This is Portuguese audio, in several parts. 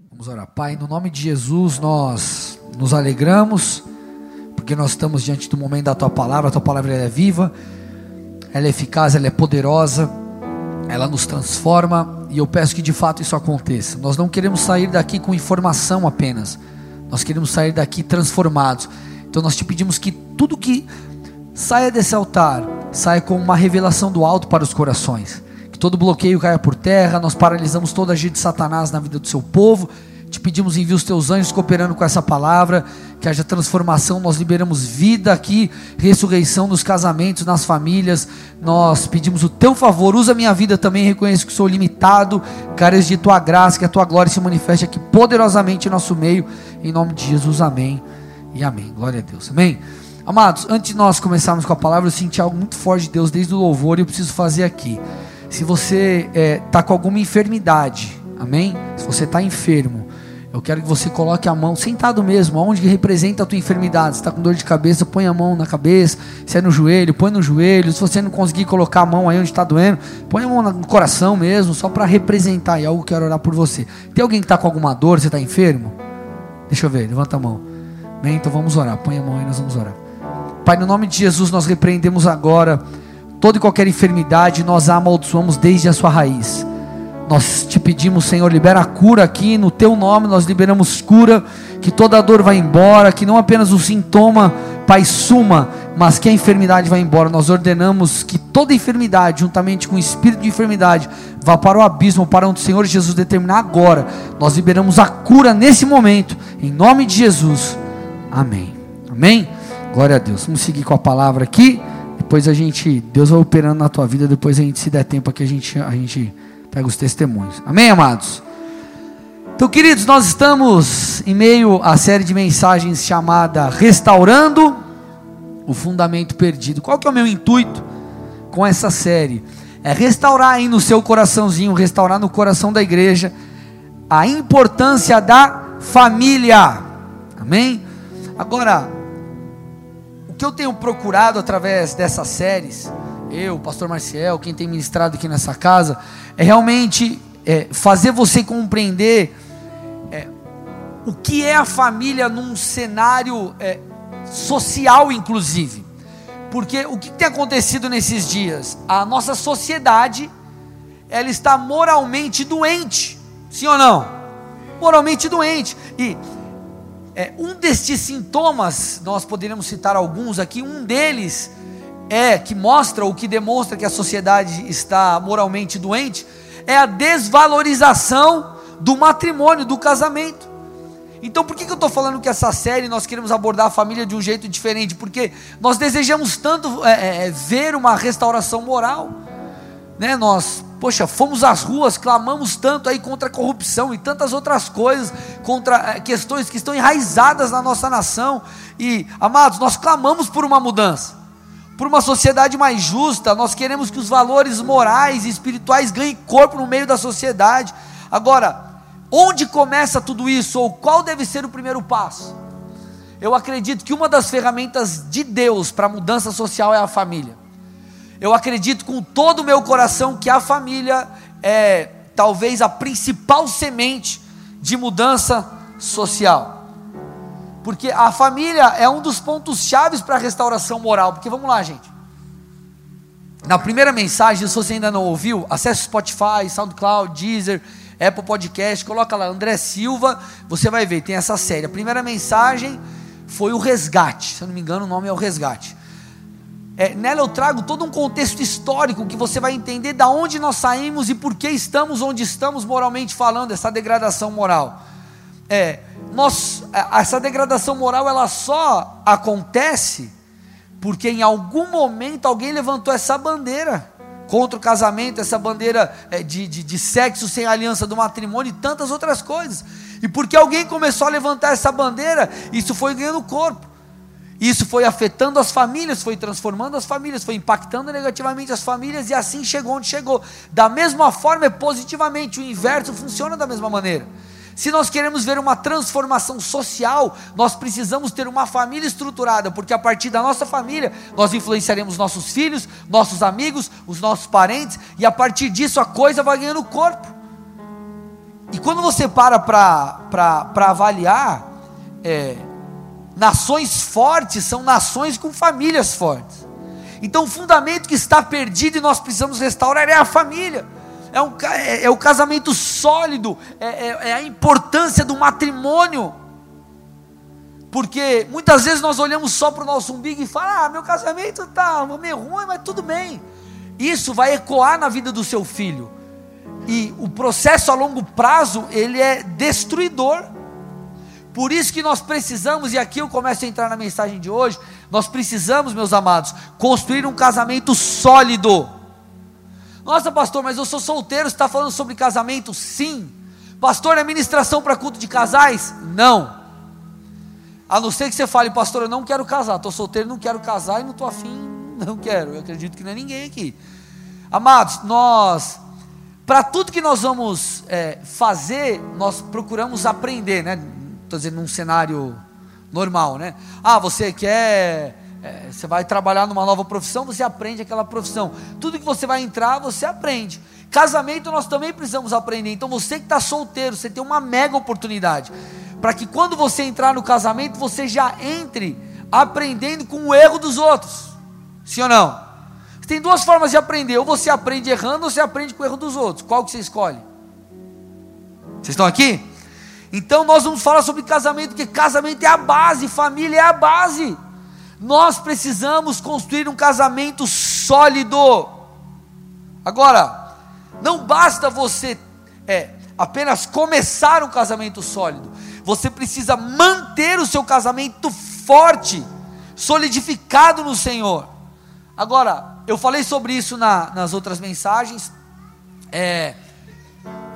Vamos orar. Pai, no nome de Jesus, nós nos alegramos, porque nós estamos diante do momento da tua palavra. A tua palavra é viva, ela é eficaz, ela é poderosa, ela nos transforma e eu peço que de fato isso aconteça. Nós não queremos sair daqui com informação apenas, nós queremos sair daqui transformados. Então nós te pedimos que tudo que saia desse altar saia com uma revelação do alto para os corações todo bloqueio caia por terra, nós paralisamos toda a agir de Satanás na vida do seu povo. Te pedimos envia os teus anjos cooperando com essa palavra, que haja transformação, nós liberamos vida aqui, ressurreição nos casamentos, nas famílias. Nós pedimos o teu favor, usa minha vida também, reconheço que sou limitado, careço de tua graça, que a tua glória se manifeste aqui poderosamente em nosso meio, em nome de Jesus, amém e amém. Glória a Deus, amém. Amados, antes de nós começarmos com a palavra, eu senti algo muito forte de Deus desde o louvor e eu preciso fazer aqui. Se você está é, tá com alguma enfermidade, amém? Se você está enfermo, eu quero que você coloque a mão, sentado mesmo, onde representa a tua enfermidade. Se está com dor de cabeça, põe a mão na cabeça. Se é no joelho, põe no joelho. Se você não conseguir colocar a mão aí onde está doendo, põe a mão no coração mesmo, só para representar. E algo que eu quero orar por você. Tem alguém que está com alguma dor, você está enfermo? Deixa eu ver, levanta a mão. Bem, então vamos orar. Põe a mão aí, nós vamos orar. Pai, no nome de Jesus, nós repreendemos agora toda e qualquer enfermidade, nós a amaldiçoamos desde a sua raiz. Nós te pedimos, Senhor, libera a cura aqui, no teu nome nós liberamos cura, que toda dor vai embora, que não apenas o sintoma, Pai, suma, mas que a enfermidade vai embora. Nós ordenamos que toda enfermidade, juntamente com o espírito de enfermidade, vá para o abismo, para onde o Senhor Jesus determinar agora. Nós liberamos a cura nesse momento, em nome de Jesus. Amém. Amém. Glória a Deus. Vamos seguir com a palavra aqui. Depois a gente, Deus vai operando na tua vida, depois a gente, se der tempo aqui, a gente, a gente pega os testemunhos. Amém, amados? Então, queridos, nós estamos em meio à série de mensagens chamada Restaurando o Fundamento Perdido. Qual que é o meu intuito com essa série? É restaurar aí no seu coraçãozinho, restaurar no coração da igreja a importância da família. Amém? Agora, que eu tenho procurado através dessas séries, eu, pastor Marcial, quem tem ministrado aqui nessa casa, é realmente é, fazer você compreender é, o que é a família num cenário é, social, inclusive. Porque o que tem acontecido nesses dias? A nossa sociedade, ela está moralmente doente, sim ou não? Moralmente doente. E é, um destes sintomas, nós poderíamos citar alguns aqui, um deles é que mostra o que demonstra que a sociedade está moralmente doente, é a desvalorização do matrimônio, do casamento. Então, por que, que eu estou falando que essa série nós queremos abordar a família de um jeito diferente? Porque nós desejamos tanto é, é, é ver uma restauração moral, né? Nós Poxa, fomos às ruas, clamamos tanto aí contra a corrupção e tantas outras coisas, contra eh, questões que estão enraizadas na nossa nação. E, amados, nós clamamos por uma mudança, por uma sociedade mais justa. Nós queremos que os valores morais e espirituais ganhem corpo no meio da sociedade. Agora, onde começa tudo isso? Ou qual deve ser o primeiro passo? Eu acredito que uma das ferramentas de Deus para a mudança social é a família. Eu acredito com todo o meu coração que a família é talvez a principal semente de mudança social. Porque a família é um dos pontos chaves para a restauração moral. Porque vamos lá, gente. Na primeira mensagem, se você ainda não ouviu, acesse Spotify, SoundCloud, Deezer, Apple Podcast, coloca lá André Silva, você vai ver, tem essa série. A primeira mensagem foi o resgate, se eu não me engano, o nome é o resgate. É, nela eu trago todo um contexto histórico que você vai entender da onde nós saímos e por que estamos onde estamos moralmente falando, essa degradação moral. É, nós, é, essa degradação moral ela só acontece porque em algum momento alguém levantou essa bandeira contra o casamento, essa bandeira é, de, de, de sexo sem aliança do matrimônio e tantas outras coisas. E porque alguém começou a levantar essa bandeira, isso foi ganhando corpo. Isso foi afetando as famílias, foi transformando as famílias, foi impactando negativamente as famílias e assim chegou onde chegou. Da mesma forma, é positivamente, o inverso funciona da mesma maneira. Se nós queremos ver uma transformação social, nós precisamos ter uma família estruturada, porque a partir da nossa família nós influenciaremos nossos filhos, nossos amigos, os nossos parentes, e a partir disso a coisa vai ganhando corpo. E quando você para para avaliar, é, nações fortes são nações com famílias fortes. Então o fundamento que está perdido e nós precisamos restaurar é a família. É, um, é, é o casamento sólido, é, é, é a importância do matrimônio. Porque muitas vezes nós olhamos só para o nosso umbigo e falamos: ah, meu casamento está meio ruim, mas tudo bem. Isso vai ecoar na vida do seu filho. E o processo a longo prazo, ele é destruidor. Por isso que nós precisamos, e aqui eu começo a entrar na mensagem de hoje, nós precisamos, meus amados, construir um casamento sólido. Nossa, pastor, mas eu sou solteiro, você está falando sobre casamento? Sim. Pastor, é ministração para culto de casais? Não. A não ser que você fale, pastor, eu não quero casar, estou solteiro, não quero casar e não estou afim, não quero. Eu acredito que não é ninguém aqui. Amados, nós, para tudo que nós vamos é, fazer, nós procuramos aprender, né? Estou dizendo num cenário normal, né? Ah, você quer, é, você vai trabalhar numa nova profissão, você aprende aquela profissão. Tudo que você vai entrar, você aprende. Casamento nós também precisamos aprender. Então você que está solteiro, você tem uma mega oportunidade para que quando você entrar no casamento, você já entre aprendendo com o erro dos outros. Sim ou não? Tem duas formas de aprender, ou você aprende errando, ou você aprende com o erro dos outros. Qual que você escolhe? Vocês estão aqui? Então nós vamos falar sobre casamento, porque casamento é a base, família é a base. Nós precisamos construir um casamento sólido. Agora, não basta você é, apenas começar um casamento sólido. Você precisa manter o seu casamento forte, solidificado no Senhor. Agora, eu falei sobre isso na, nas outras mensagens. É,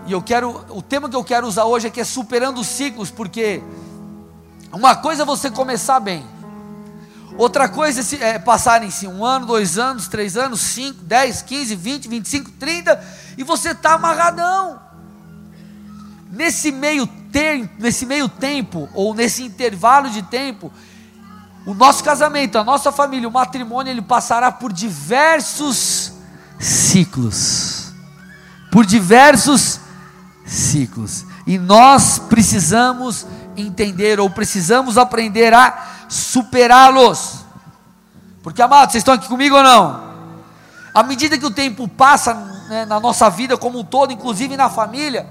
e eu quero, o tema que eu quero usar hoje é que é superando ciclos, porque uma coisa é você começar bem, outra coisa é, é passarem-se um ano, dois anos, três anos, cinco, dez, quinze, vinte, vinte e cinco, trinta, e você está amarradão. Nesse meio tempo, nesse meio tempo, ou nesse intervalo de tempo, o nosso casamento, a nossa família, o matrimônio, ele passará por diversos ciclos. Por diversos ciclos. E nós precisamos entender, ou precisamos aprender a superá-los. Porque, amados, vocês estão aqui comigo ou não? À medida que o tempo passa né, na nossa vida como um todo, inclusive na família,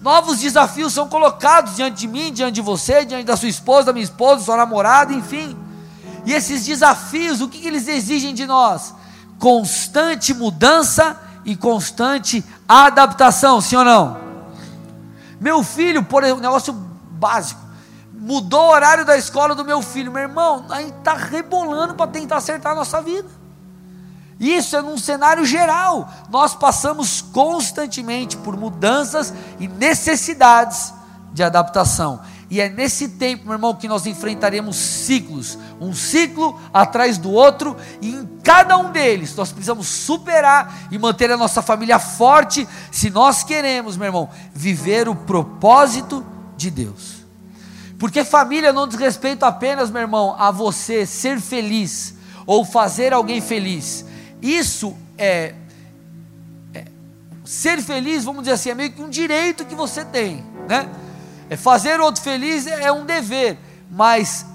Novos desafios são colocados diante de mim, diante de você, diante da sua esposa, da minha esposa, sua namorada, enfim. E esses desafios, o que, que eles exigem de nós? Constante mudança e constante adaptação, sim ou não? Meu filho, por exemplo, um negócio básico, mudou o horário da escola do meu filho, meu irmão, a gente está rebolando para tentar acertar a nossa vida. Isso é num cenário geral. Nós passamos constantemente por mudanças e necessidades de adaptação. E é nesse tempo, meu irmão, que nós enfrentaremos ciclos, um ciclo atrás do outro, e em cada um deles nós precisamos superar e manter a nossa família forte, se nós queremos, meu irmão, viver o propósito de Deus. Porque família não diz respeito apenas, meu irmão, a você ser feliz ou fazer alguém feliz isso é, é, ser feliz, vamos dizer assim, é meio que um direito que você tem, né? É fazer outro feliz é, é um dever, mas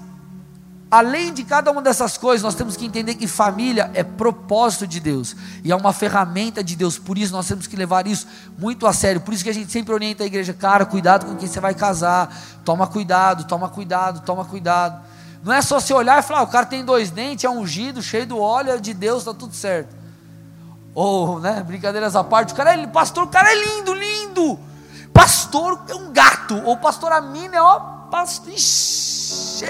além de cada uma dessas coisas, nós temos que entender que família é propósito de Deus e é uma ferramenta de Deus. Por isso nós temos que levar isso muito a sério. Por isso que a gente sempre orienta a igreja, cara, cuidado com quem você vai casar. Toma cuidado, toma cuidado, toma cuidado. Não é só você olhar e falar, ah, o cara tem dois dentes, é ungido, cheio do óleo é de Deus, está tudo certo. Ou, né, brincadeiras à parte, o cara é, pastor, o cara é lindo, lindo. Pastor é um gato, ou pastor a mina é ó, pastor, ixi.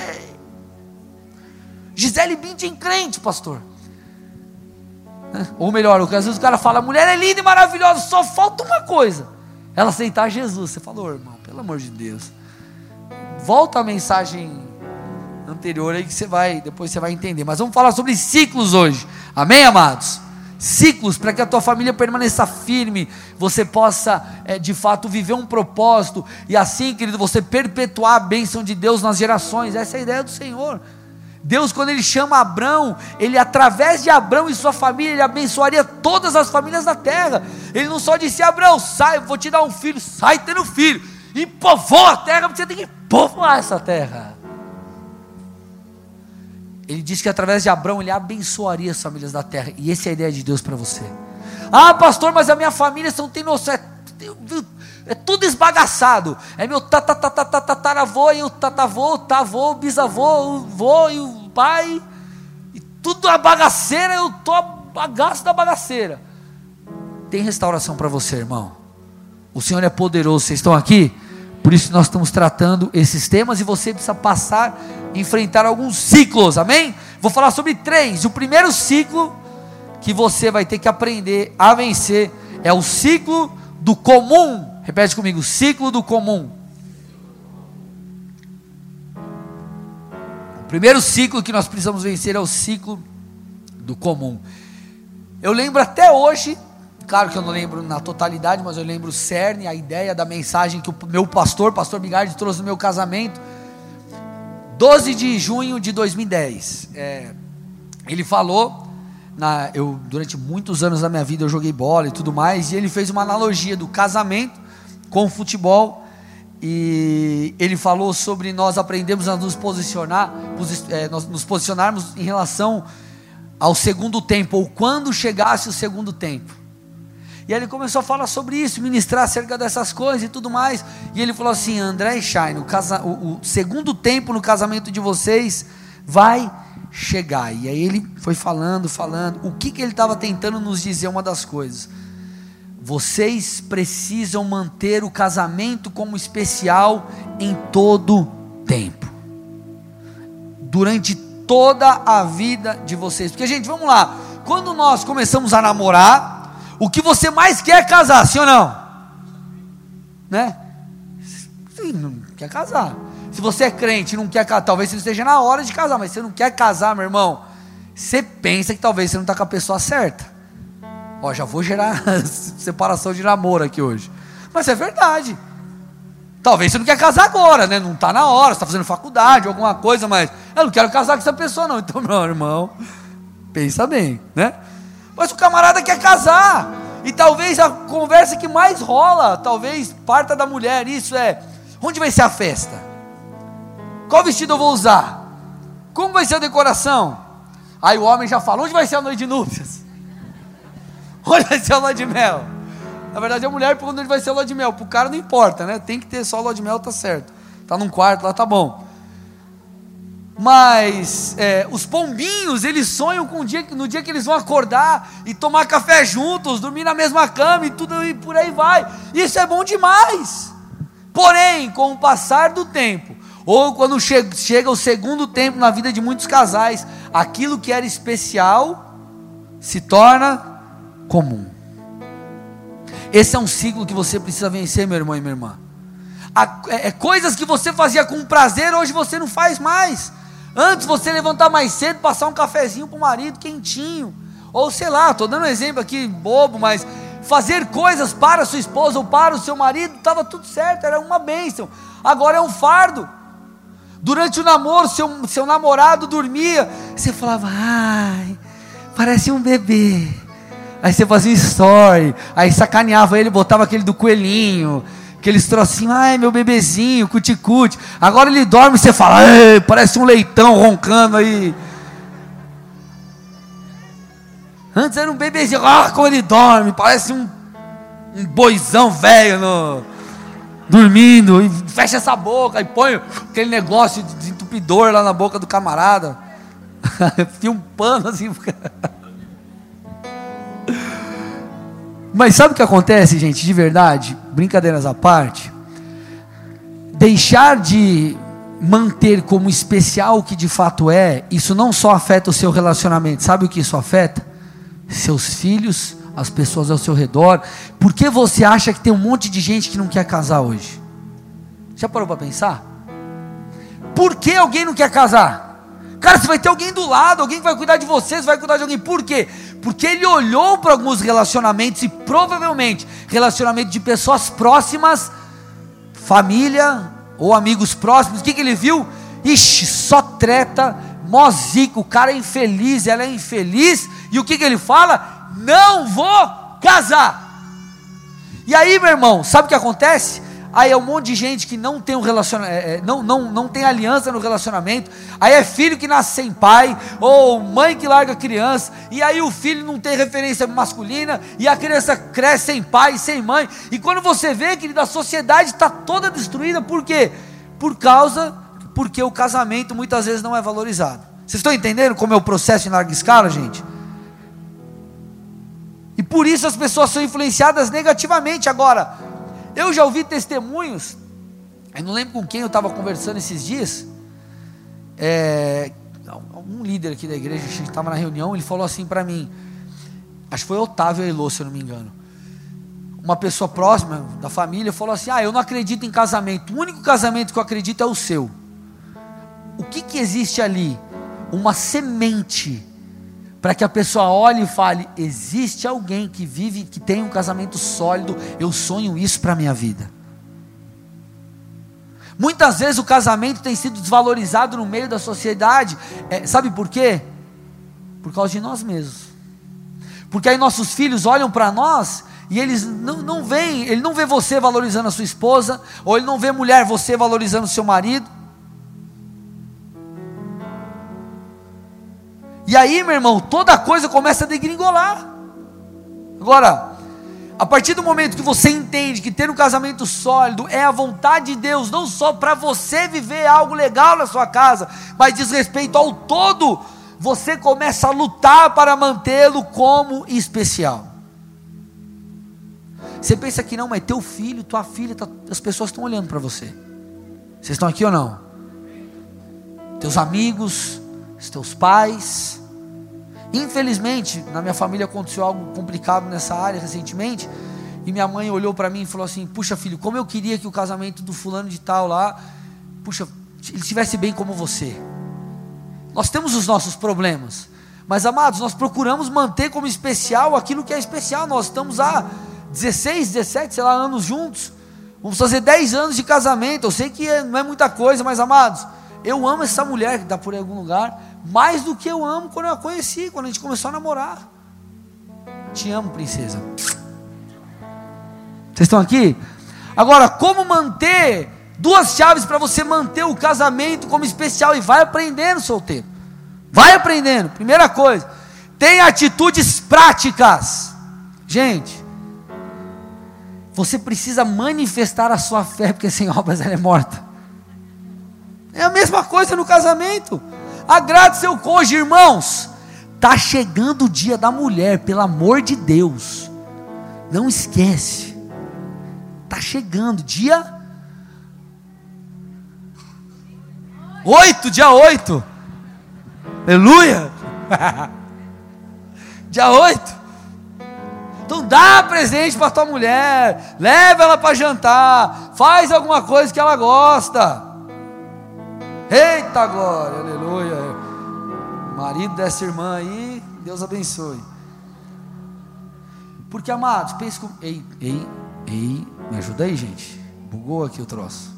Gisele Bündchen crente, pastor. Ou melhor, às vezes o cara fala, a mulher é linda e maravilhosa, só falta uma coisa, ela aceitar Jesus. Você falou, irmão, pelo amor de Deus. Volta a mensagem anterior aí que você vai, depois você vai entender. Mas vamos falar sobre ciclos hoje. Amém, amados? Ciclos para que a tua família permaneça firme, você possa é, de fato viver um propósito e assim, querido, você perpetuar a bênção de Deus nas gerações. Essa é a ideia do Senhor. Deus, quando Ele chama Abraão, Ele, através de Abraão e sua família, Ele abençoaria todas as famílias da terra. Ele não só disse: Abraão, sai, vou te dar um filho, sai tendo filho, e povoa a terra, porque você tem que povoar essa terra. Ele disse que através de Abraão ele abençoaria as famílias da terra. E essa é a ideia de Deus para você. Ah, pastor, mas a minha família, você não tem noção, é, é tudo esbagaçado. É meu tataravô e o tatavô, o tavô, o bisavô, o vô e o pai. E tudo a bagaceira, eu estou a bagaço da bagaceira. Tem restauração para você, irmão. O Senhor é poderoso, vocês estão aqui? Por isso nós estamos tratando esses temas e você precisa passar, enfrentar alguns ciclos, amém? Vou falar sobre três. O primeiro ciclo que você vai ter que aprender a vencer é o ciclo do comum. Repete comigo: ciclo do comum. O primeiro ciclo que nós precisamos vencer é o ciclo do comum. Eu lembro até hoje Claro que eu não lembro na totalidade, mas eu lembro o cerne, a ideia da mensagem que o meu pastor, pastor Bigardi, trouxe no meu casamento. 12 de junho de 2010. É, ele falou, na, eu durante muitos anos da minha vida eu joguei bola e tudo mais, e ele fez uma analogia do casamento com o futebol. E ele falou sobre nós aprendemos a nos posicionar, é, nós nos posicionarmos em relação ao segundo tempo, ou quando chegasse o segundo tempo. E ele começou a falar sobre isso, ministrar acerca dessas coisas e tudo mais. E ele falou assim: André e Shine, o, casa, o, o segundo tempo no casamento de vocês vai chegar. E aí ele foi falando, falando. O que, que ele estava tentando nos dizer? Uma das coisas. Vocês precisam manter o casamento como especial em todo tempo. Durante toda a vida de vocês. Porque, gente, vamos lá. Quando nós começamos a namorar, o que você mais quer é casar, sim ou não? Né? Sim, não quer casar. Se você é crente e não quer casar, talvez você esteja na hora de casar, mas você não quer casar, meu irmão, você pensa que talvez você não está com a pessoa certa. Ó, já vou gerar separação de namoro aqui hoje. Mas é verdade. Talvez você não quer casar agora, né? Não está na hora, está fazendo faculdade, alguma coisa, mas eu não quero casar com essa pessoa, não. Então, meu irmão, pensa bem, né? Mas o camarada quer casar. E talvez a conversa que mais rola, talvez parta da mulher, isso é: onde vai ser a festa? Qual vestido eu vou usar? Como vai ser a decoração? Aí o homem já fala: onde vai ser a noite de núpcias? Onde vai ser a lua de mel? Na verdade, a mulher pergunta onde vai ser a lua de mel. Para o cara não importa, né? Tem que ter só a lua de mel, tá certo. Tá num quarto lá, tá bom. Mas é, os pombinhos, eles sonham com o dia, no dia que eles vão acordar e tomar café juntos, dormir na mesma cama e tudo e por aí vai. Isso é bom demais. Porém, com o passar do tempo, ou quando che chega o segundo tempo na vida de muitos casais, aquilo que era especial se torna comum. Esse é um ciclo que você precisa vencer, meu irmão e minha irmã. É, é coisas que você fazia com prazer, hoje você não faz mais. Antes você levantar mais cedo, passar um cafezinho para o marido quentinho. Ou sei lá, estou dando um exemplo aqui bobo, mas fazer coisas para sua esposa ou para o seu marido, estava tudo certo, era uma bênção. Agora é um fardo. Durante o namoro, seu, seu namorado dormia, você falava, ai, parece um bebê. Aí você fazia story, aí sacaneava ele, botava aquele do coelhinho, aqueles trocinhos, ai meu bebezinho, cuticute. Agora ele dorme e você fala, parece um leitão roncando aí. Antes era um bebezinho, ah, como ele dorme, parece um, um boizão velho no, dormindo, e fecha essa boca, e põe aquele negócio de desentupidor lá na boca do camarada. Fia um pano assim. Mas sabe o que acontece, gente, de verdade? Brincadeiras à parte. Deixar de manter como especial o que de fato é, isso não só afeta o seu relacionamento, sabe o que isso afeta? Seus filhos, as pessoas ao seu redor. Por que você acha que tem um monte de gente que não quer casar hoje? Já parou para pensar? Por que alguém não quer casar? Cara, você vai ter alguém do lado, alguém que vai cuidar de você, você vai cuidar de alguém. Por quê? Porque ele olhou para alguns relacionamentos e provavelmente relacionamento de pessoas próximas, família ou amigos próximos. O que, que ele viu? Ixi, só treta, mozico, o cara é infeliz, ela é infeliz, e o que, que ele fala? Não vou casar. E aí, meu irmão, sabe o que acontece? Aí é um monte de gente que não tem um é, é, não, não, não tem aliança no relacionamento. Aí é filho que nasce sem pai, ou mãe que larga a criança, e aí o filho não tem referência masculina, e a criança cresce sem pai, sem mãe. E quando você vê, que a sociedade está toda destruída, por quê? Por causa, porque o casamento muitas vezes não é valorizado. Vocês estão entendendo como é o processo em larga escala, gente? E por isso as pessoas são influenciadas negativamente. Agora, eu já ouvi testemunhos, eu não lembro com quem eu estava conversando esses dias, é, um líder aqui da igreja, a gente estava na reunião, ele falou assim para mim, acho que foi Otávio Elô, se eu não me engano, uma pessoa próxima da família falou assim, ah, eu não acredito em casamento, o único casamento que eu acredito é o seu, o que que existe ali? Uma semente, para que a pessoa olhe e fale: existe alguém que vive, que tem um casamento sólido, eu sonho isso para a minha vida. Muitas vezes o casamento tem sido desvalorizado no meio da sociedade, é, sabe por quê? Por causa de nós mesmos. Porque aí nossos filhos olham para nós e eles não, não veem, ele não vê você valorizando a sua esposa, ou ele não vê mulher você valorizando o seu marido. E aí, meu irmão, toda coisa começa a degringolar. Agora, a partir do momento que você entende que ter um casamento sólido é a vontade de Deus, não só para você viver algo legal na sua casa, mas diz respeito ao todo, você começa a lutar para mantê-lo como especial. Você pensa que não, mas teu filho, tua filha, tá, as pessoas estão olhando para você. Vocês estão aqui ou não? Teus amigos, os teus pais. Infelizmente, na minha família aconteceu algo complicado nessa área recentemente. E minha mãe olhou para mim e falou assim: Puxa, filho, como eu queria que o casamento do fulano de tal lá, puxa, ele estivesse bem como você. Nós temos os nossos problemas, mas amados, nós procuramos manter como especial aquilo que é especial. Nós estamos há 16, 17, sei lá, anos juntos. Vamos fazer 10 anos de casamento. Eu sei que é, não é muita coisa, mas amados, eu amo essa mulher que está por algum lugar mais do que eu amo quando eu a conheci, quando a gente começou a namorar. Te amo, princesa. Vocês estão aqui? Agora, como manter duas chaves para você manter o casamento como especial e vai aprendendo, solteiro. Vai aprendendo. Primeira coisa, tenha atitudes práticas. Gente, você precisa manifestar a sua fé, porque sem obras ela é morta. É a mesma coisa no casamento. Agrade seu cônjuge, irmãos. Tá chegando o dia da mulher, pelo amor de Deus. Não esquece. Tá chegando dia 8, dia 8. Aleluia. dia 8. Então dá presente para tua mulher, leva ela para jantar, faz alguma coisa que ela gosta. Eita glória, aleluia. Marido dessa irmã aí, Deus abençoe. Porque, amados, pense com. Ei, ei, ei, me ajuda aí, gente. Bugou aqui o troço.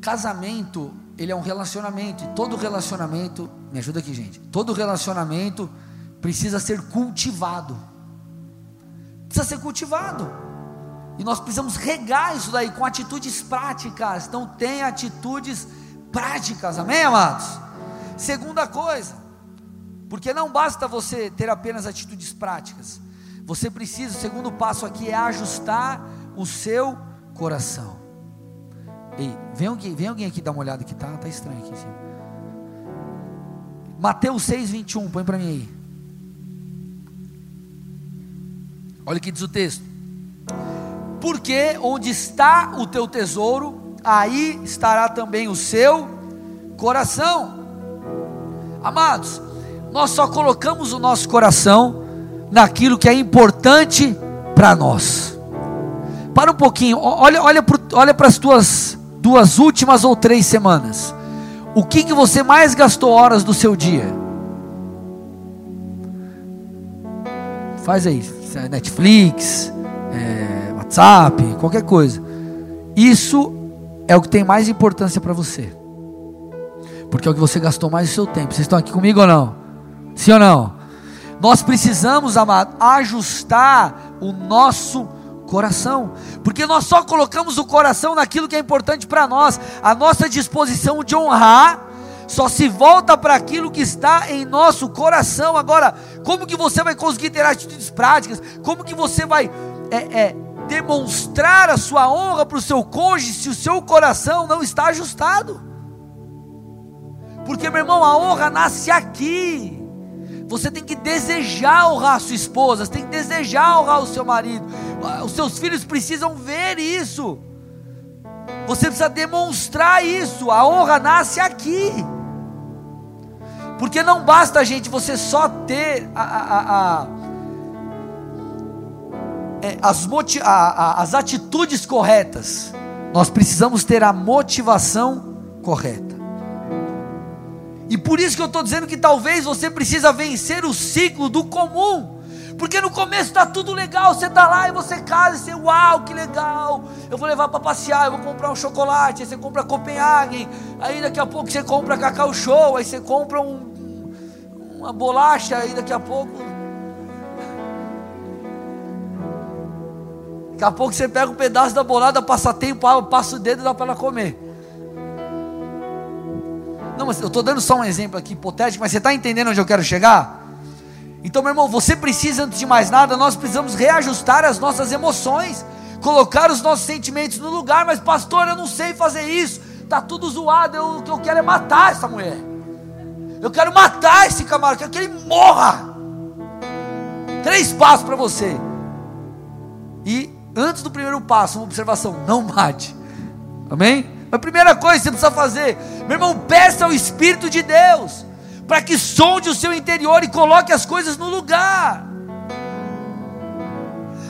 Casamento, ele é um relacionamento, e todo relacionamento, me ajuda aqui, gente. Todo relacionamento precisa ser cultivado. Precisa ser cultivado. E nós precisamos regar isso daí com atitudes práticas. Então, tem atitudes práticas, amém, amados? Segunda coisa, porque não basta você ter apenas atitudes práticas. Você precisa, o segundo passo aqui é ajustar o seu coração. Ei, vem alguém, vem alguém aqui dar uma olhada que tá, tá estranho aqui em cima. Mateus 6, 21, põe para mim aí. Olha o que diz o texto porque onde está o teu tesouro, aí estará também o seu coração. Amados, nós só colocamos o nosso coração naquilo que é importante para nós. Para um pouquinho, olha, olha, olha para as tuas duas últimas ou três semanas. O que, que você mais gastou horas do seu dia? Faz aí, Netflix, é, WhatsApp, qualquer coisa. Isso é o que tem mais importância para você. Porque é o que você gastou mais o seu tempo. Vocês estão aqui comigo ou não? Sim ou não? Nós precisamos, amado, ajustar o nosso coração, porque nós só colocamos o coração naquilo que é importante para nós. A nossa disposição de honrar só se volta para aquilo que está em nosso coração. Agora, como que você vai conseguir ter atitudes práticas? Como que você vai é, é, demonstrar a sua honra para o seu cônjuge se o seu coração não está ajustado? Porque, meu irmão, a honra nasce aqui. Você tem que desejar honrar a sua esposa, você tem que desejar honrar o seu marido. Os seus filhos precisam ver isso. Você precisa demonstrar isso. A honra nasce aqui. Porque não basta, gente, você só ter a, a, a, é, as, as atitudes corretas. Nós precisamos ter a motivação correta. E por isso que eu estou dizendo que talvez você precisa vencer o ciclo do comum. Porque no começo está tudo legal, você está lá e você casa e você, uau, que legal, eu vou levar para passear, eu vou comprar um chocolate, aí você compra Copenhagen, aí daqui a pouco você compra Cacau Show, aí você compra um, uma bolacha, aí daqui a pouco. Daqui a pouco você pega um pedaço da bolada, passa tempo, passa o dedo e dá para ela comer. Não, mas eu estou dando só um exemplo aqui hipotético, mas você está entendendo onde eu quero chegar? Então, meu irmão, você precisa, antes de mais nada, nós precisamos reajustar as nossas emoções, colocar os nossos sentimentos no lugar. Mas, pastor, eu não sei fazer isso, está tudo zoado. Eu, o que eu quero é matar essa mulher. Eu quero matar esse camarada, quero que ele morra. Três passos para você. E antes do primeiro passo, uma observação: não mate. Amém? A primeira coisa que você precisa fazer, meu irmão, peça ao Espírito de Deus para que sonde o seu interior e coloque as coisas no lugar.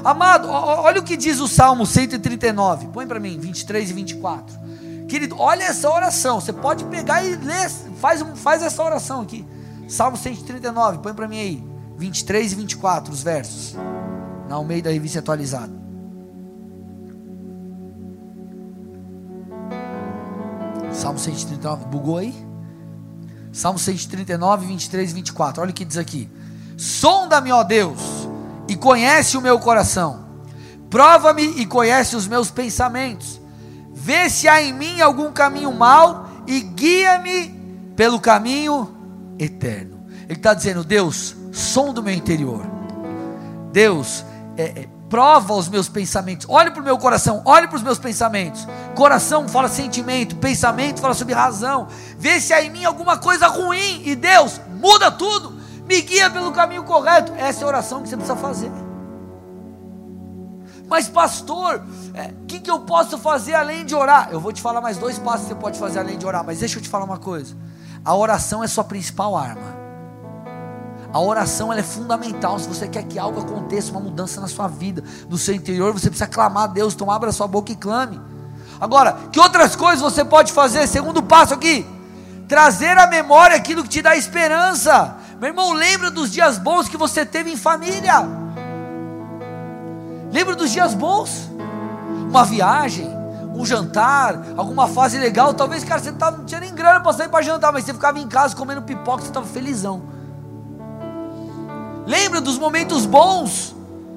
Amado, olha o que diz o Salmo 139. Põe para mim, 23 e 24. Querido, olha essa oração. Você pode pegar e ler, faz, faz essa oração aqui. Salmo 139, põe para mim aí. 23 e 24, os versos. Na Almeida Revista Atualizada. Salmo 139, bugou aí? Salmo 139, 23 e 24. Olha o que diz aqui: Sonda-me, ó Deus, e conhece o meu coração. Prova-me e conhece os meus pensamentos. Vê se há em mim algum caminho mau e guia-me pelo caminho eterno. Ele está dizendo: Deus, som do meu interior. Deus, é, é, prova os meus pensamentos, olhe para o meu coração, olhe para os meus pensamentos. Coração fala sentimento, pensamento fala sobre razão. Vê se há em mim alguma coisa ruim e Deus muda tudo, me guia pelo caminho correto. Essa é a oração que você precisa fazer. Mas, pastor, o é, que, que eu posso fazer além de orar? Eu vou te falar mais dois passos que você pode fazer além de orar, mas deixa eu te falar uma coisa: a oração é sua principal arma. A oração é fundamental. Se você quer que algo aconteça, uma mudança na sua vida, no seu interior, você precisa clamar a Deus. Então abra sua boca e clame. Agora, que outras coisas você pode fazer? Segundo passo aqui: trazer à memória aquilo que te dá esperança. Meu irmão, lembra dos dias bons que você teve em família. Lembra dos dias bons? Uma viagem, um jantar, alguma fase legal. Talvez, cara, você não tinha nem grana para sair para jantar, mas você ficava em casa comendo pipoca, você estava felizão. Lembra dos momentos bons?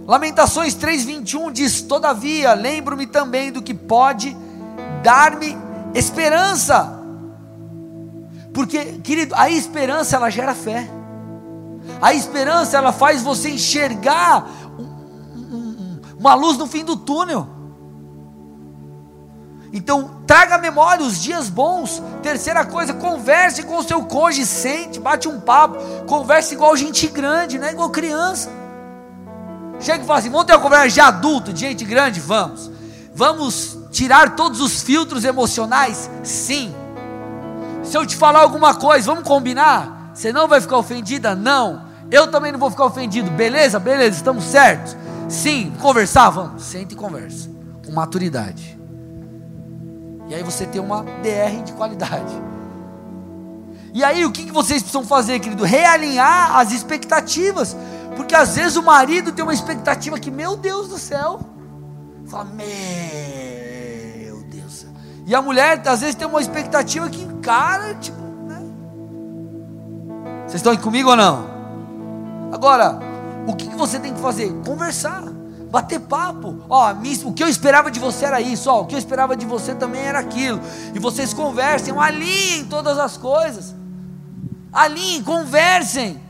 Lamentações 3:21 diz: "Todavia, lembro-me também do que pode dar-me esperança". Porque, querido, a esperança ela gera fé. A esperança ela faz você enxergar uma luz no fim do túnel. Então, traga à memória os dias bons. Terceira coisa, converse com o seu cônjuge, sente, bate um papo, converse igual gente grande, não é igual criança. Chega e fala assim: vamos ter uma conversa de adulto, de gente grande? Vamos. Vamos tirar todos os filtros emocionais? Sim. Se eu te falar alguma coisa, vamos combinar? Você não vai ficar ofendida? Não. Eu também não vou ficar ofendido. Beleza? Beleza, estamos certos? Sim. Conversar? Vamos. Sente e conversa. Com maturidade. E aí você tem uma DR de qualidade. E aí o que, que vocês precisam fazer, querido? Realinhar as expectativas. Porque às vezes o marido tem uma expectativa que, meu Deus do céu, fala, meu Deus do céu. E a mulher às vezes tem uma expectativa que, cara, tipo, né? Vocês estão aqui comigo ou não? Agora, o que você tem que fazer? Conversar, bater papo. Ó, o que eu esperava de você era isso, ó, o que eu esperava de você também era aquilo. E vocês conversem, alinhem todas as coisas. Alinhem, conversem.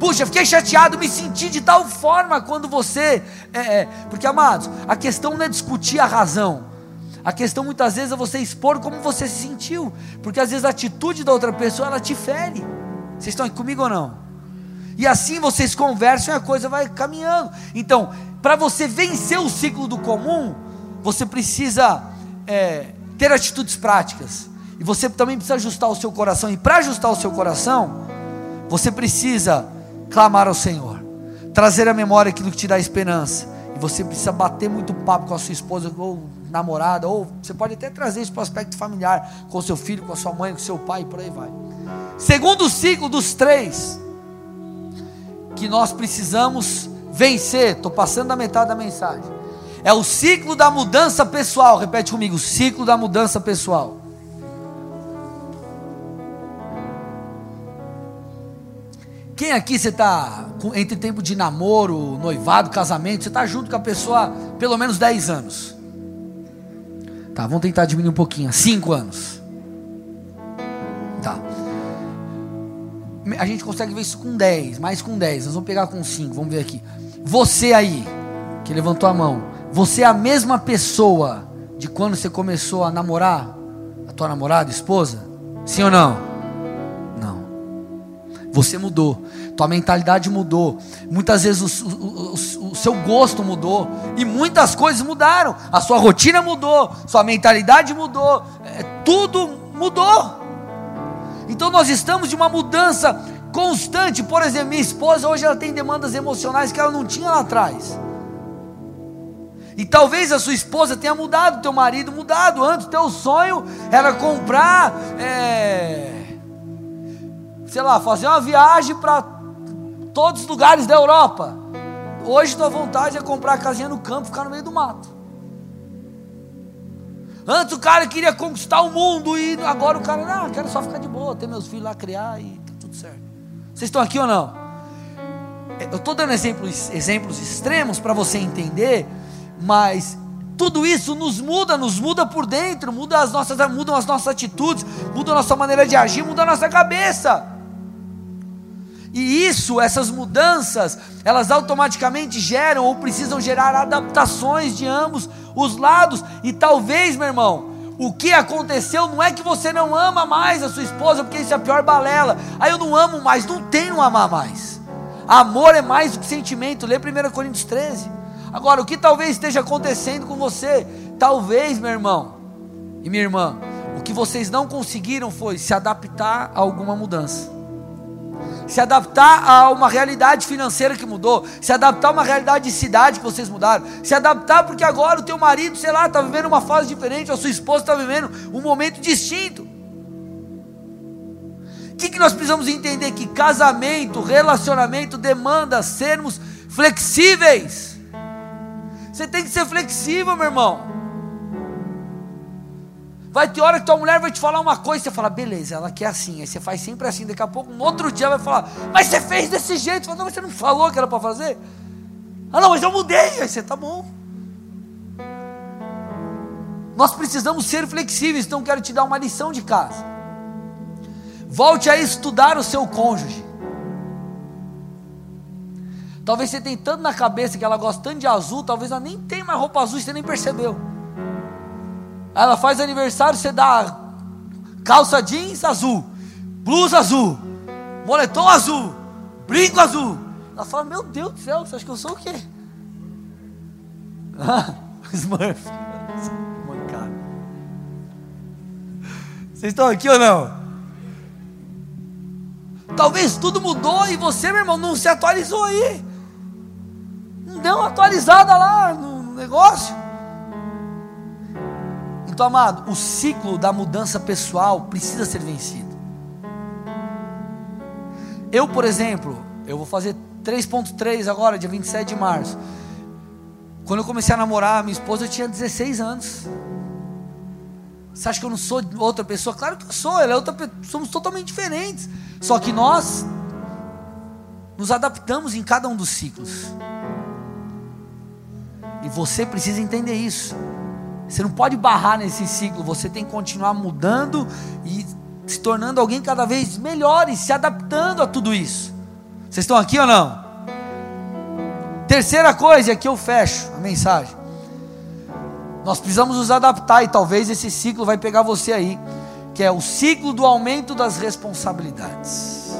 Puxa, fiquei chateado, me senti de tal forma quando você. É, é, porque, amados, a questão não é discutir a razão. A questão muitas vezes é você expor como você se sentiu. Porque às vezes a atitude da outra pessoa ela te fere. Vocês estão aqui comigo ou não? E assim vocês conversam e a coisa vai caminhando. Então, para você vencer o ciclo do comum, você precisa é, ter atitudes práticas. E você também precisa ajustar o seu coração. E para ajustar o seu coração, você precisa clamar ao Senhor, trazer à memória aquilo que te dá esperança. E você precisa bater muito papo com a sua esposa ou namorada, ou você pode até trazer isso para o aspecto familiar, com seu filho, com a sua mãe, com seu pai, por aí vai. Segundo ciclo dos três, que nós precisamos vencer, estou passando da metade da mensagem, é o ciclo da mudança pessoal. Repete comigo: ciclo da mudança pessoal. Quem aqui você está entre tempo de namoro, noivado, casamento, você está junto com a pessoa pelo menos 10 anos? Tá, vamos tentar diminuir um pouquinho, 5 anos. A gente consegue ver isso com 10, mais com 10. Nós vamos pegar com 5, vamos ver aqui. Você aí, que levantou a mão, você é a mesma pessoa de quando você começou a namorar a tua namorada, esposa? Sim ou não? Você mudou, tua mentalidade mudou, muitas vezes o, o, o, o, seu gosto mudou, e muitas coisas mudaram. A sua rotina mudou, sua mentalidade mudou, é, tudo mudou. Então nós estamos de uma mudança constante. Por exemplo, minha esposa hoje ela tem demandas emocionais que ela não tinha lá atrás. E talvez a sua esposa tenha mudado, teu marido mudado. Antes, teu sonho era comprar. É sei lá, fazer uma viagem para todos os lugares da Europa. Hoje tua vontade é comprar a casinha no campo, ficar no meio do mato. Antes o cara queria conquistar o mundo e agora o cara, não, quero só ficar de boa, ter meus filhos lá criar e tá tudo certo. Vocês estão aqui ou não? Eu estou dando exemplos, exemplos extremos para você entender, mas tudo isso nos muda, nos muda por dentro, muda as nossas, mudam as nossas atitudes, muda a nossa maneira de agir, muda a nossa cabeça. E isso, essas mudanças, elas automaticamente geram ou precisam gerar adaptações de ambos os lados. E talvez, meu irmão, o que aconteceu não é que você não ama mais a sua esposa, porque isso é a pior balela. Aí ah, eu não amo mais, não tenho amar mais. Amor é mais do que sentimento. Lê 1 Coríntios 13. Agora, o que talvez esteja acontecendo com você? Talvez, meu irmão e minha irmã, o que vocês não conseguiram foi se adaptar a alguma mudança se adaptar a uma realidade financeira que mudou, se adaptar a uma realidade de cidade que vocês mudaram, se adaptar porque agora o teu marido, sei lá, está vivendo uma fase diferente, a sua esposa está vivendo um momento distinto. O que, que nós precisamos entender? Que casamento, relacionamento demanda sermos flexíveis. Você tem que ser flexível, meu irmão. Vai ter hora que tua mulher vai te falar uma coisa, você fala, beleza, ela quer assim, aí você faz sempre assim, daqui a pouco, no outro dia vai falar, mas você fez desse jeito, fala, não, mas você não falou que era para fazer? Ah não, mas eu mudei, aí você tá bom. Nós precisamos ser flexíveis, então quero te dar uma lição de casa. Volte a estudar o seu cônjuge. Talvez você tenha tanto na cabeça que ela gosta tanto de azul, talvez ela nem tenha mais roupa azul e você nem percebeu. Ela faz aniversário, você dá calça jeans azul, blusa azul, moletom azul, brinco azul. Ela fala: Meu Deus do céu, você acha que eu sou o quê? Ah, Smurf. Vocês estão aqui ou não? Talvez tudo mudou e você, meu irmão, não se atualizou aí. Não deu uma atualizada lá no negócio. Então, amado, o ciclo da mudança pessoal precisa ser vencido. Eu, por exemplo, eu vou fazer 3.3 agora, dia 27 de março. Quando eu comecei a namorar, minha esposa eu tinha 16 anos. Você acha que eu não sou outra pessoa? Claro que eu sou, ela é outra somos totalmente diferentes. Só que nós nos adaptamos em cada um dos ciclos. E você precisa entender isso. Você não pode barrar nesse ciclo, você tem que continuar mudando e se tornando alguém cada vez melhor e se adaptando a tudo isso. Vocês estão aqui ou não? Terceira coisa, aqui eu fecho a mensagem. Nós precisamos nos adaptar e talvez esse ciclo vai pegar você aí, que é o ciclo do aumento das responsabilidades.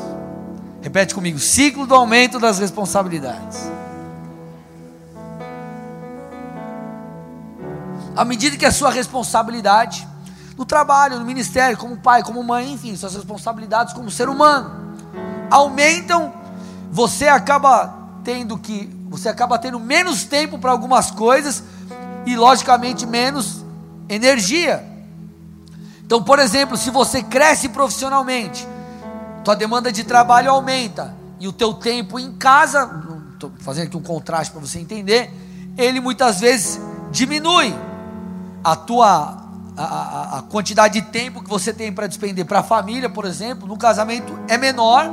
Repete comigo: ciclo do aumento das responsabilidades. À medida que a sua responsabilidade no trabalho, no ministério, como pai, como mãe, enfim, suas responsabilidades como ser humano aumentam, você acaba tendo que, você acaba tendo menos tempo para algumas coisas e logicamente menos energia. Então, por exemplo, se você cresce profissionalmente, tua demanda de trabalho aumenta e o teu tempo em casa, estou fazendo aqui um contraste para você entender, ele muitas vezes diminui a tua a, a, a quantidade de tempo que você tem para despender para a família, por exemplo, no casamento é menor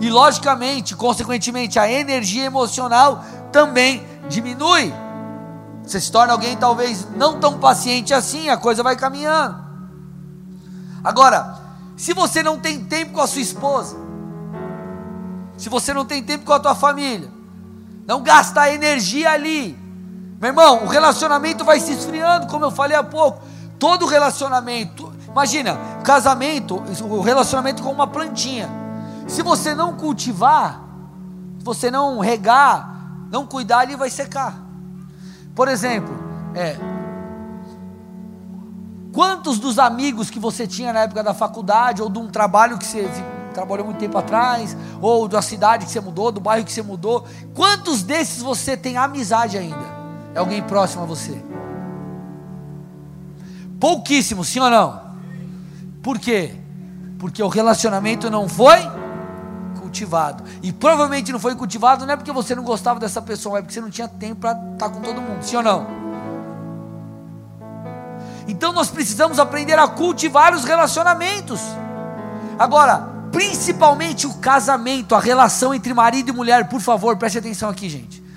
e logicamente, consequentemente, a energia emocional também diminui. Você se torna alguém talvez não tão paciente assim, a coisa vai caminhando. Agora, se você não tem tempo com a sua esposa, se você não tem tempo com a tua família, não gasta energia ali, meu irmão, o relacionamento vai se esfriando, como eu falei há pouco. Todo relacionamento, imagina, casamento, o relacionamento com uma plantinha. Se você não cultivar, se você não regar, não cuidar, ele vai secar. Por exemplo, é, quantos dos amigos que você tinha na época da faculdade ou de um trabalho que você trabalhou muito tempo atrás, ou da cidade que você mudou, do bairro que você mudou, quantos desses você tem amizade ainda? É alguém próximo a você? Pouquíssimo, sim ou não? Por quê? Porque o relacionamento não foi cultivado. E provavelmente não foi cultivado não é porque você não gostava dessa pessoa, é porque você não tinha tempo para estar com todo mundo, sim ou não? Então nós precisamos aprender a cultivar os relacionamentos. Agora, principalmente o casamento, a relação entre marido e mulher, por favor, preste atenção aqui, gente.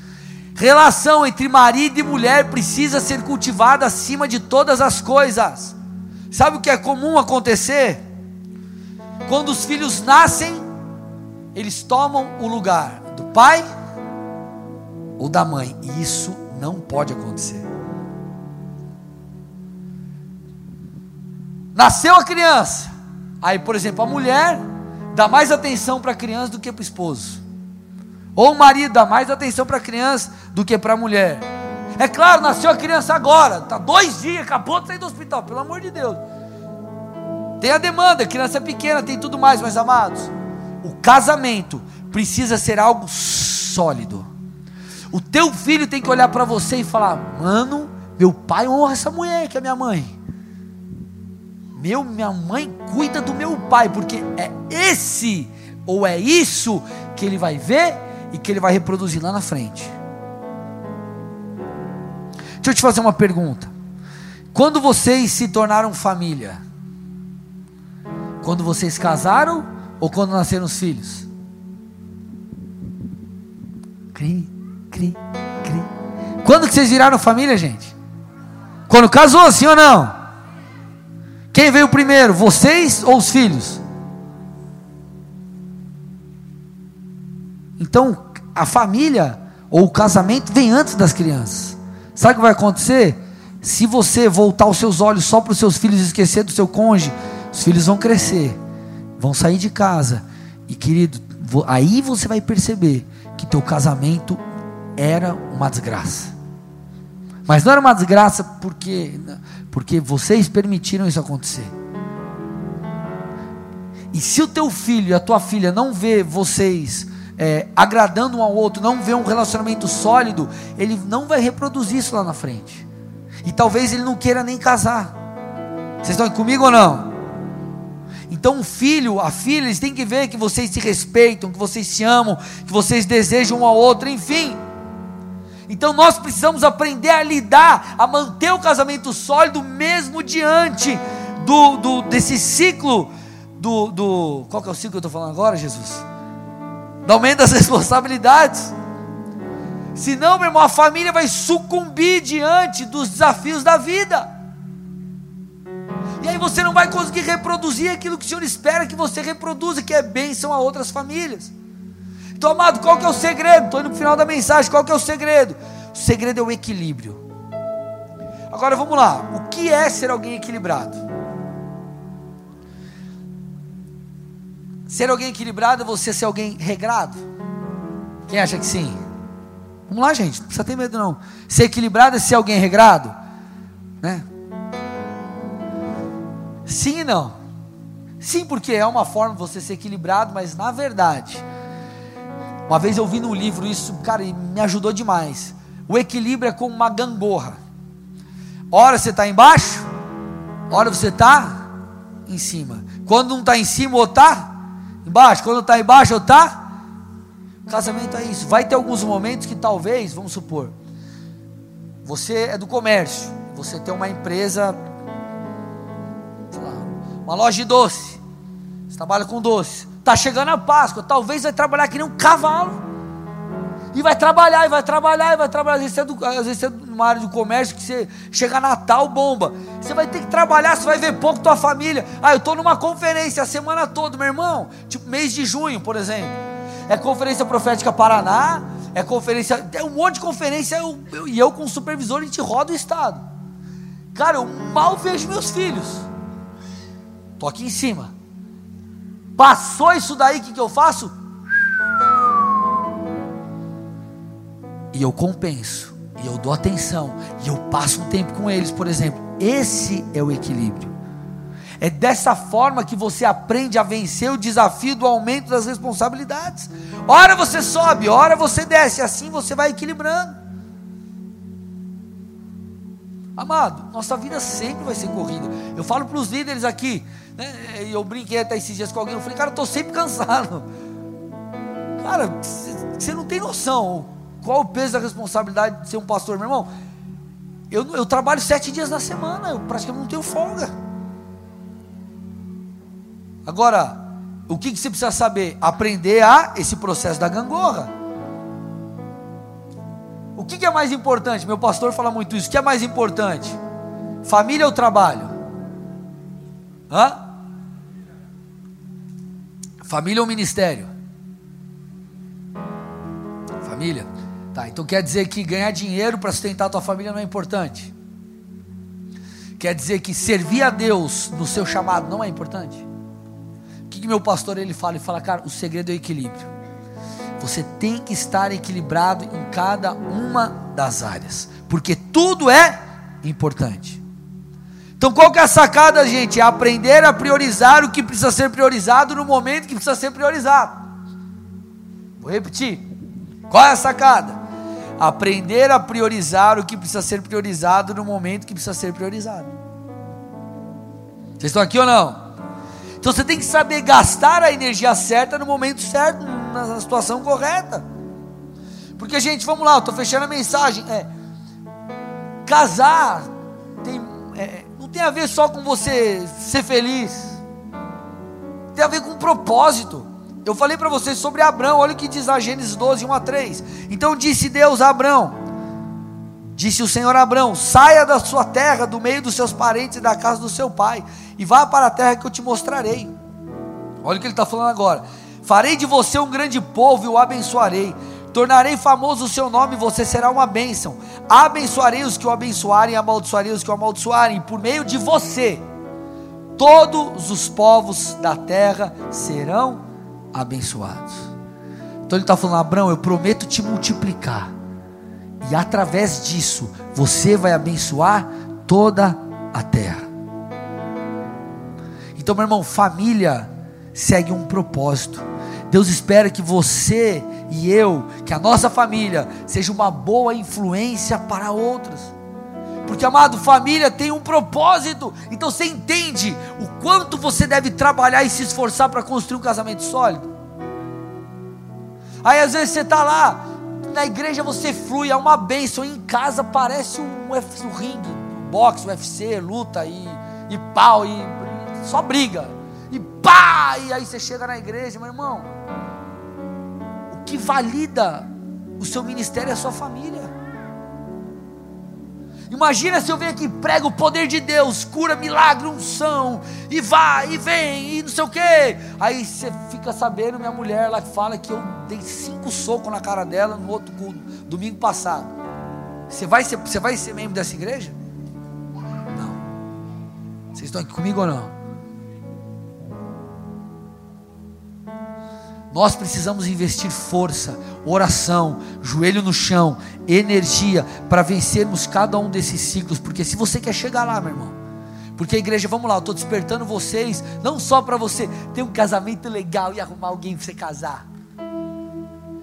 Relação entre marido e mulher precisa ser cultivada acima de todas as coisas. Sabe o que é comum acontecer? Quando os filhos nascem, eles tomam o lugar do pai ou da mãe, e isso não pode acontecer. Nasceu a criança, aí, por exemplo, a mulher dá mais atenção para a criança do que para o esposo. Ou o marido dá mais atenção para a criança do que para a mulher. É claro, nasceu a criança agora, está dois dias, acabou de sair do hospital, pelo amor de Deus. Tem a demanda, a criança é pequena, tem tudo mais, meus amados. O casamento precisa ser algo sólido. O teu filho tem que olhar para você e falar: Mano, meu pai honra essa mulher que é minha mãe. Meu, minha mãe cuida do meu pai, porque é esse ou é isso que ele vai ver e que ele vai reproduzir lá na frente. Deixa eu te fazer uma pergunta. Quando vocês se tornaram família? Quando vocês casaram ou quando nasceram os filhos? Cri, cri, cri. Quando que vocês viraram família, gente? Quando casou, sim ou não? Quem veio primeiro, vocês ou os filhos? Então, a família ou o casamento vem antes das crianças. Sabe o que vai acontecer? Se você voltar os seus olhos só para os seus filhos e esquecer do seu cônjuge, os filhos vão crescer, vão sair de casa. E querido, aí você vai perceber que teu casamento era uma desgraça. Mas não era uma desgraça porque porque vocês permitiram isso acontecer. E se o teu filho e a tua filha não vê vocês é, agradando um ao outro, não vê um relacionamento sólido, ele não vai reproduzir isso lá na frente. E talvez ele não queira nem casar. Vocês estão comigo ou não? Então o filho, a filha, eles têm que ver que vocês se respeitam, que vocês se amam, que vocês desejam um ao outro, enfim. Então nós precisamos aprender a lidar, a manter o casamento sólido mesmo diante do, do, desse ciclo do, do. Qual que é o ciclo que eu estou falando agora, Jesus? Do aumento das responsabilidades. Senão, meu irmão, a família vai sucumbir diante dos desafios da vida. E aí você não vai conseguir reproduzir aquilo que o Senhor espera que você reproduza, que é bênção a outras famílias. Então, amado, qual que é o segredo? Estou indo para o final da mensagem, qual que é o segredo? O segredo é o equilíbrio. Agora vamos lá, o que é ser alguém equilibrado? Ser alguém equilibrado é você ser alguém regrado? Quem acha que sim? Vamos lá, gente, não precisa ter medo não. Ser equilibrado é ser alguém regrado? Né? Sim e não. Sim, porque é uma forma de você ser equilibrado, mas na verdade, uma vez eu vi no livro isso, cara, e me ajudou demais. O equilíbrio é como uma gangorra. Ora você está embaixo, ora você está em cima. Quando não está em cima, ou está embaixo. Quando está embaixo, está Casamento é isso. Vai ter alguns momentos que talvez, vamos supor, você é do comércio, você tem uma empresa, lá, uma loja de doce, você trabalha com doce. Está chegando a Páscoa, talvez vai trabalhar que nem um cavalo. E vai trabalhar, e vai trabalhar, e vai trabalhar. Às vezes, você é do, às vezes você é numa área do comércio que você chega Natal, bomba. Você vai ter que trabalhar, você vai ver pouco tua família. Ah, eu estou numa conferência a semana toda, meu irmão. Tipo mês de junho, por exemplo é Conferência Profética Paraná, é conferência, é um monte de conferência, eu, eu, e eu com o supervisor, a gente roda o estado. Cara, eu mal vejo meus filhos. Tô aqui em cima. Passou isso daí, o que, que eu faço? E eu compenso, e eu dou atenção, e eu passo um tempo com eles, por exemplo. Esse é o equilíbrio. É dessa forma que você aprende a vencer o desafio do aumento das responsabilidades. Ora você sobe, ora você desce, assim você vai equilibrando. Amado, nossa vida sempre vai ser corrida. Eu falo para os líderes aqui, né, eu brinquei até esses dias com alguém, eu falei, cara, eu estou sempre cansado. Cara, você não tem noção qual o peso da responsabilidade de ser um pastor, meu irmão. Eu, eu trabalho sete dias na semana, eu praticamente não tenho folga. Agora, o que, que você precisa saber? Aprender a esse processo da gangorra. O que, que é mais importante? Meu pastor fala muito isso. O que é mais importante? Família ou trabalho? Hã? Família ou ministério? Família. Tá, então quer dizer que ganhar dinheiro para sustentar a tua família não é importante? Quer dizer que servir a Deus no seu chamado não é importante? que meu pastor ele fala? Ele fala, cara, o segredo é o equilíbrio. Você tem que estar equilibrado em cada uma das áreas, porque tudo é importante. Então, qual que é a sacada, gente? É aprender a priorizar o que precisa ser priorizado no momento que precisa ser priorizado. Vou repetir. Qual é a sacada? Aprender a priorizar o que precisa ser priorizado no momento que precisa ser priorizado. Vocês estão aqui ou não? Então você tem que saber gastar a energia certa no momento certo, na situação correta. Porque, gente, vamos lá, eu estou fechando a mensagem. É, casar tem, é, não tem a ver só com você ser feliz, tem a ver com propósito. Eu falei para vocês sobre Abraão, olha o que diz a Gênesis 12, 1 a 3. Então disse Deus a Abraão: Disse o Senhor a Abraão: Saia da sua terra, do meio dos seus parentes e da casa do seu pai, e vá para a terra que eu te mostrarei. Olha o que ele está falando agora: Farei de você um grande povo e o abençoarei. Tornarei famoso o seu nome e você será uma bênção. Abençoarei os que o abençoarem, amaldiçoarei os que o amaldiçoarem. Por meio de você, todos os povos da terra serão abençoados. Então ele está falando, Abraão, eu prometo te multiplicar e através disso você vai abençoar toda a terra. Então, meu irmão, família segue um propósito. Deus espera que você e eu, que a nossa família seja uma boa influência para outras. Porque, amado, família tem um propósito. Então você entende o quanto você deve trabalhar e se esforçar para construir um casamento sólido. Aí às vezes você está lá, na igreja você flui, é uma bênção. Em casa parece um, um ringue, um boxe, UFC, luta e, e pau, e só briga. E pá! E aí você chega na igreja, meu irmão. O que valida o seu ministério é a sua família. Imagina se eu venho aqui, prego o poder de Deus, cura, milagre, unção, e vai, e vem, e não sei o quê. Aí você fica sabendo, minha mulher lá fala que eu dei cinco socos na cara dela no outro domingo passado. Você vai ser, você vai ser membro dessa igreja? Não. Vocês estão aqui comigo ou não? Nós precisamos investir força, oração, joelho no chão, energia para vencermos cada um desses ciclos, porque se você quer chegar lá, meu irmão, porque a igreja, vamos lá, eu estou despertando vocês, não só para você ter um casamento legal e arrumar alguém para você casar.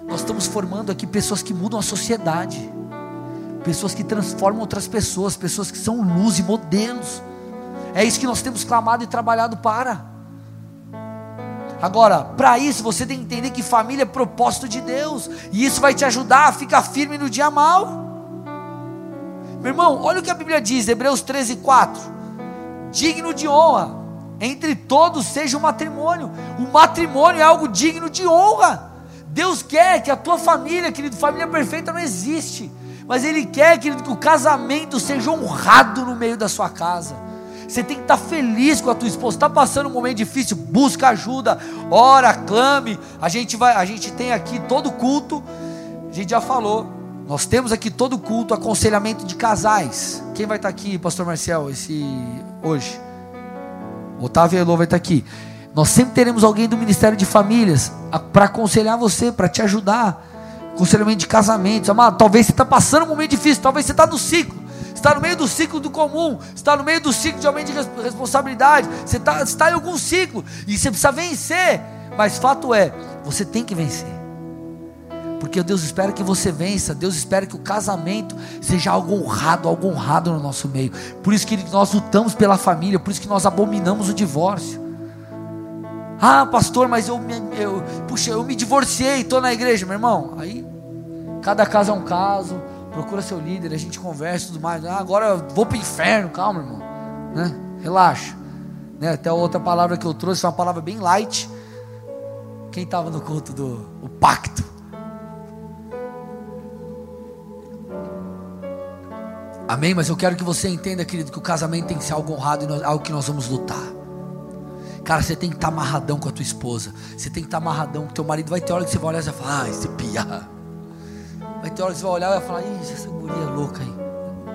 Nós estamos formando aqui pessoas que mudam a sociedade, pessoas que transformam outras pessoas, pessoas que são luz e modelos. É isso que nós temos clamado e trabalhado para. Agora, para isso você tem que entender que família é propósito de Deus, e isso vai te ajudar a ficar firme no dia mal. Meu irmão, olha o que a Bíblia diz, Hebreus 13, 4: digno de honra, entre todos seja o matrimônio. O matrimônio é algo digno de honra. Deus quer que a tua família, querido, família perfeita não existe, mas Ele quer, querido, que o casamento seja honrado no meio da sua casa. Você tem que estar feliz com a tua esposa. Está passando um momento difícil, busca ajuda, ora, clame. A gente vai, a gente tem aqui todo culto. A gente já falou. Nós temos aqui todo culto aconselhamento de casais. Quem vai estar aqui, Pastor Marcel, esse hoje? Otávio Elô vai estar aqui. Nós sempre teremos alguém do Ministério de Famílias para aconselhar você, para te ajudar. Aconselhamento de casamentos. Amado, talvez você está passando um momento difícil, talvez você está no ciclo está no meio do ciclo do comum, está no meio do ciclo de aumento de responsabilidade, você está, está em algum ciclo e você precisa vencer. Mas fato é, você tem que vencer. Porque Deus espera que você vença, Deus espera que o casamento seja algo honrado, algo honrado no nosso meio. Por isso que nós lutamos pela família, por isso que nós abominamos o divórcio. Ah, pastor, mas eu, eu puxa, eu me divorciei, estou na igreja, meu irmão. Aí, cada caso é um caso, procura seu líder, a gente conversa e tudo mais. Ah, agora vou para o inferno, calma, irmão. Né? Relaxa. Né? Até outra palavra que eu trouxe uma palavra bem light. Quem estava no culto do o pacto? Amém? Mas eu quero que você entenda, querido, que o casamento tem que ser algo honrado e algo que nós vamos lutar. Cara, você tem que estar tá amarradão com a tua esposa. Você tem que estar tá amarradão com teu marido. Vai ter hora que você vai olhar e vai falar, ah, esse piá. Vai ter hora que você vai olhar e vai falar, ih, essa guria é louca aí.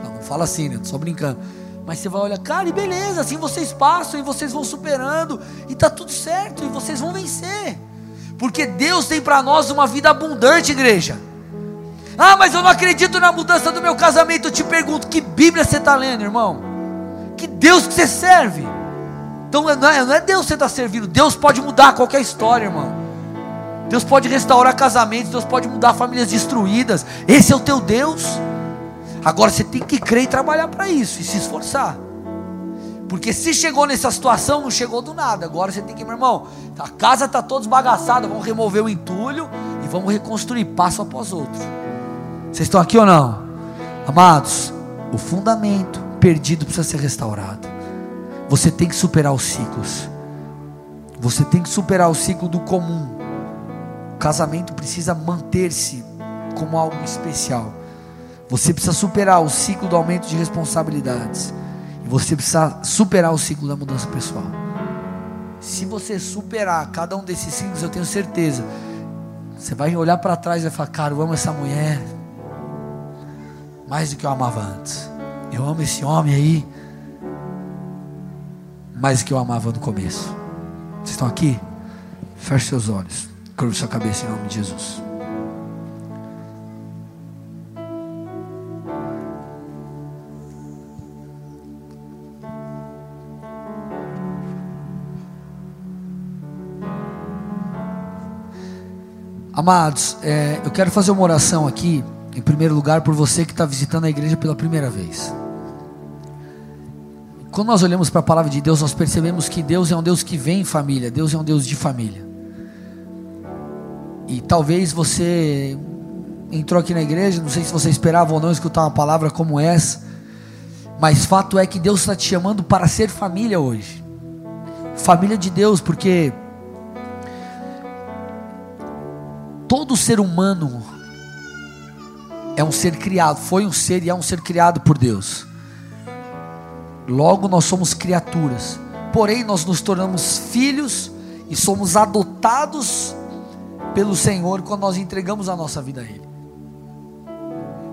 Não, não fala assim, né? Tô só brincando. Mas você vai olhar, cara, e beleza, assim vocês passam e vocês vão superando, e tá tudo certo, e vocês vão vencer. Porque Deus tem para nós uma vida abundante, igreja. Ah, mas eu não acredito na mudança do meu casamento. Eu te pergunto, que Bíblia você está lendo, irmão? Que Deus que você serve? Então não é, não é Deus que você está servindo. Deus pode mudar qualquer história, irmão. Deus pode restaurar casamentos, Deus pode mudar famílias destruídas. Esse é o teu Deus. Agora você tem que crer e trabalhar para isso e se esforçar. Porque se chegou nessa situação, não chegou do nada. Agora você tem que, meu irmão, a casa está toda esbagaçada, vamos remover o entulho e vamos reconstruir passo após outro. Vocês estão aqui ou não? Amados, o fundamento perdido precisa ser restaurado. Você tem que superar os ciclos. Você tem que superar o ciclo do comum casamento precisa manter-se como algo especial. Você precisa superar o ciclo do aumento de responsabilidades. E você precisa superar o ciclo da mudança pessoal. Se você superar cada um desses ciclos, eu tenho certeza. Você vai olhar para trás e vai falar: Cara, eu amo essa mulher mais do que eu amava antes. Eu amo esse homem aí mais do que eu amava no começo. Vocês estão aqui? Feche seus olhos. Curva sua cabeça em nome de Jesus. Amados, é, eu quero fazer uma oração aqui, em primeiro lugar, por você que está visitando a igreja pela primeira vez. Quando nós olhamos para a palavra de Deus, nós percebemos que Deus é um Deus que vem em família, Deus é um Deus de família. E talvez você entrou aqui na igreja, não sei se você esperava ou não escutar uma palavra como essa. Mas fato é que Deus está te chamando para ser família hoje. Família de Deus, porque todo ser humano é um ser criado, foi um ser e é um ser criado por Deus. Logo nós somos criaturas. Porém nós nos tornamos filhos e somos adotados pelo Senhor quando nós entregamos a nossa vida a Ele.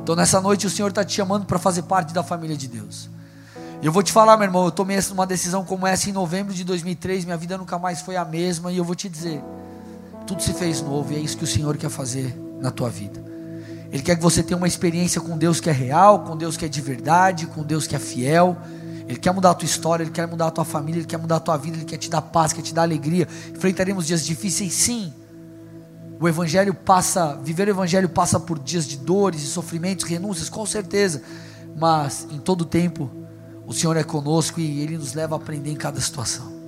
Então nessa noite o Senhor está te chamando para fazer parte da família de Deus. E eu vou te falar, meu irmão, eu tomei uma decisão como essa em novembro de 2003, minha vida nunca mais foi a mesma, e eu vou te dizer, tudo se fez novo, e é isso que o Senhor quer fazer na tua vida. Ele quer que você tenha uma experiência com Deus que é real, com Deus que é de verdade, com Deus que é fiel. Ele quer mudar a tua história, Ele quer mudar a tua família, Ele quer mudar a tua vida, Ele quer te dar paz, quer te dar alegria. Enfrentaremos dias difíceis, sim. O Evangelho passa, viver o Evangelho passa por dias de dores e sofrimentos, renúncias, com certeza. Mas em todo tempo, o Senhor é conosco e Ele nos leva a aprender em cada situação.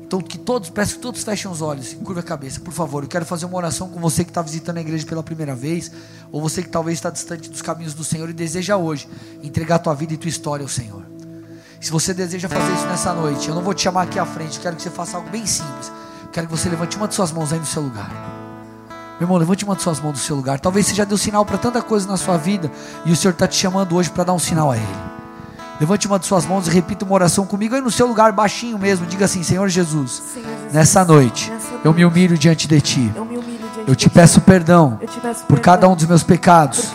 Então, que todos, peço que todos fechem os olhos, curva a cabeça, por favor. Eu quero fazer uma oração com você que está visitando a igreja pela primeira vez, ou você que talvez está distante dos caminhos do Senhor e deseja hoje entregar tua vida e tua história ao Senhor. Se você deseja fazer isso nessa noite, eu não vou te chamar aqui à frente, quero que você faça algo bem simples. Quero que você levante uma de suas mãos aí no seu lugar. Meu irmão, levante uma de suas mãos no seu lugar. Talvez você já deu sinal para tanta coisa na sua vida e o Senhor está te chamando hoje para dar um sinal a Ele. Levante uma de suas mãos e repita uma oração comigo aí no seu lugar, baixinho mesmo. Diga assim: Senhor Jesus, Senhor Jesus nessa noite, eu me humilho diante de Ti. Eu, eu te peço perdão, por, cada um dos meus pecados,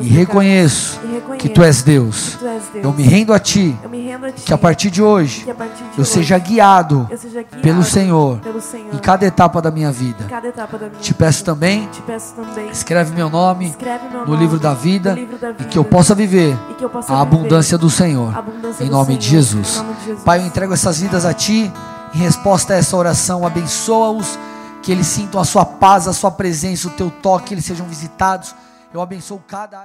e, reconheço que. Tu és Deus. Eu, me rendo a Ti, a que a partir de hoje, partir de eu, hoje seja guiado, eu seja guiado pelo, Senhor, pelo Senhor em cada etapa da minha vida. Da minha te, peço vida. Também, te peço também, escreve meu nome, escreve meu no, nome livro, da vida, livro da vida, e que eu possa viver eu possa a, abundância do Senhor, abundância em, nome Senhor, de Jesus. em nome de Jesus. Pai, eu entrego essas vidas a Ti. Em resposta a essa oração, abençoa-os que eles sintam a sua paz, a sua presença, o teu toque, eles sejam visitados. Eu abençoo cada área.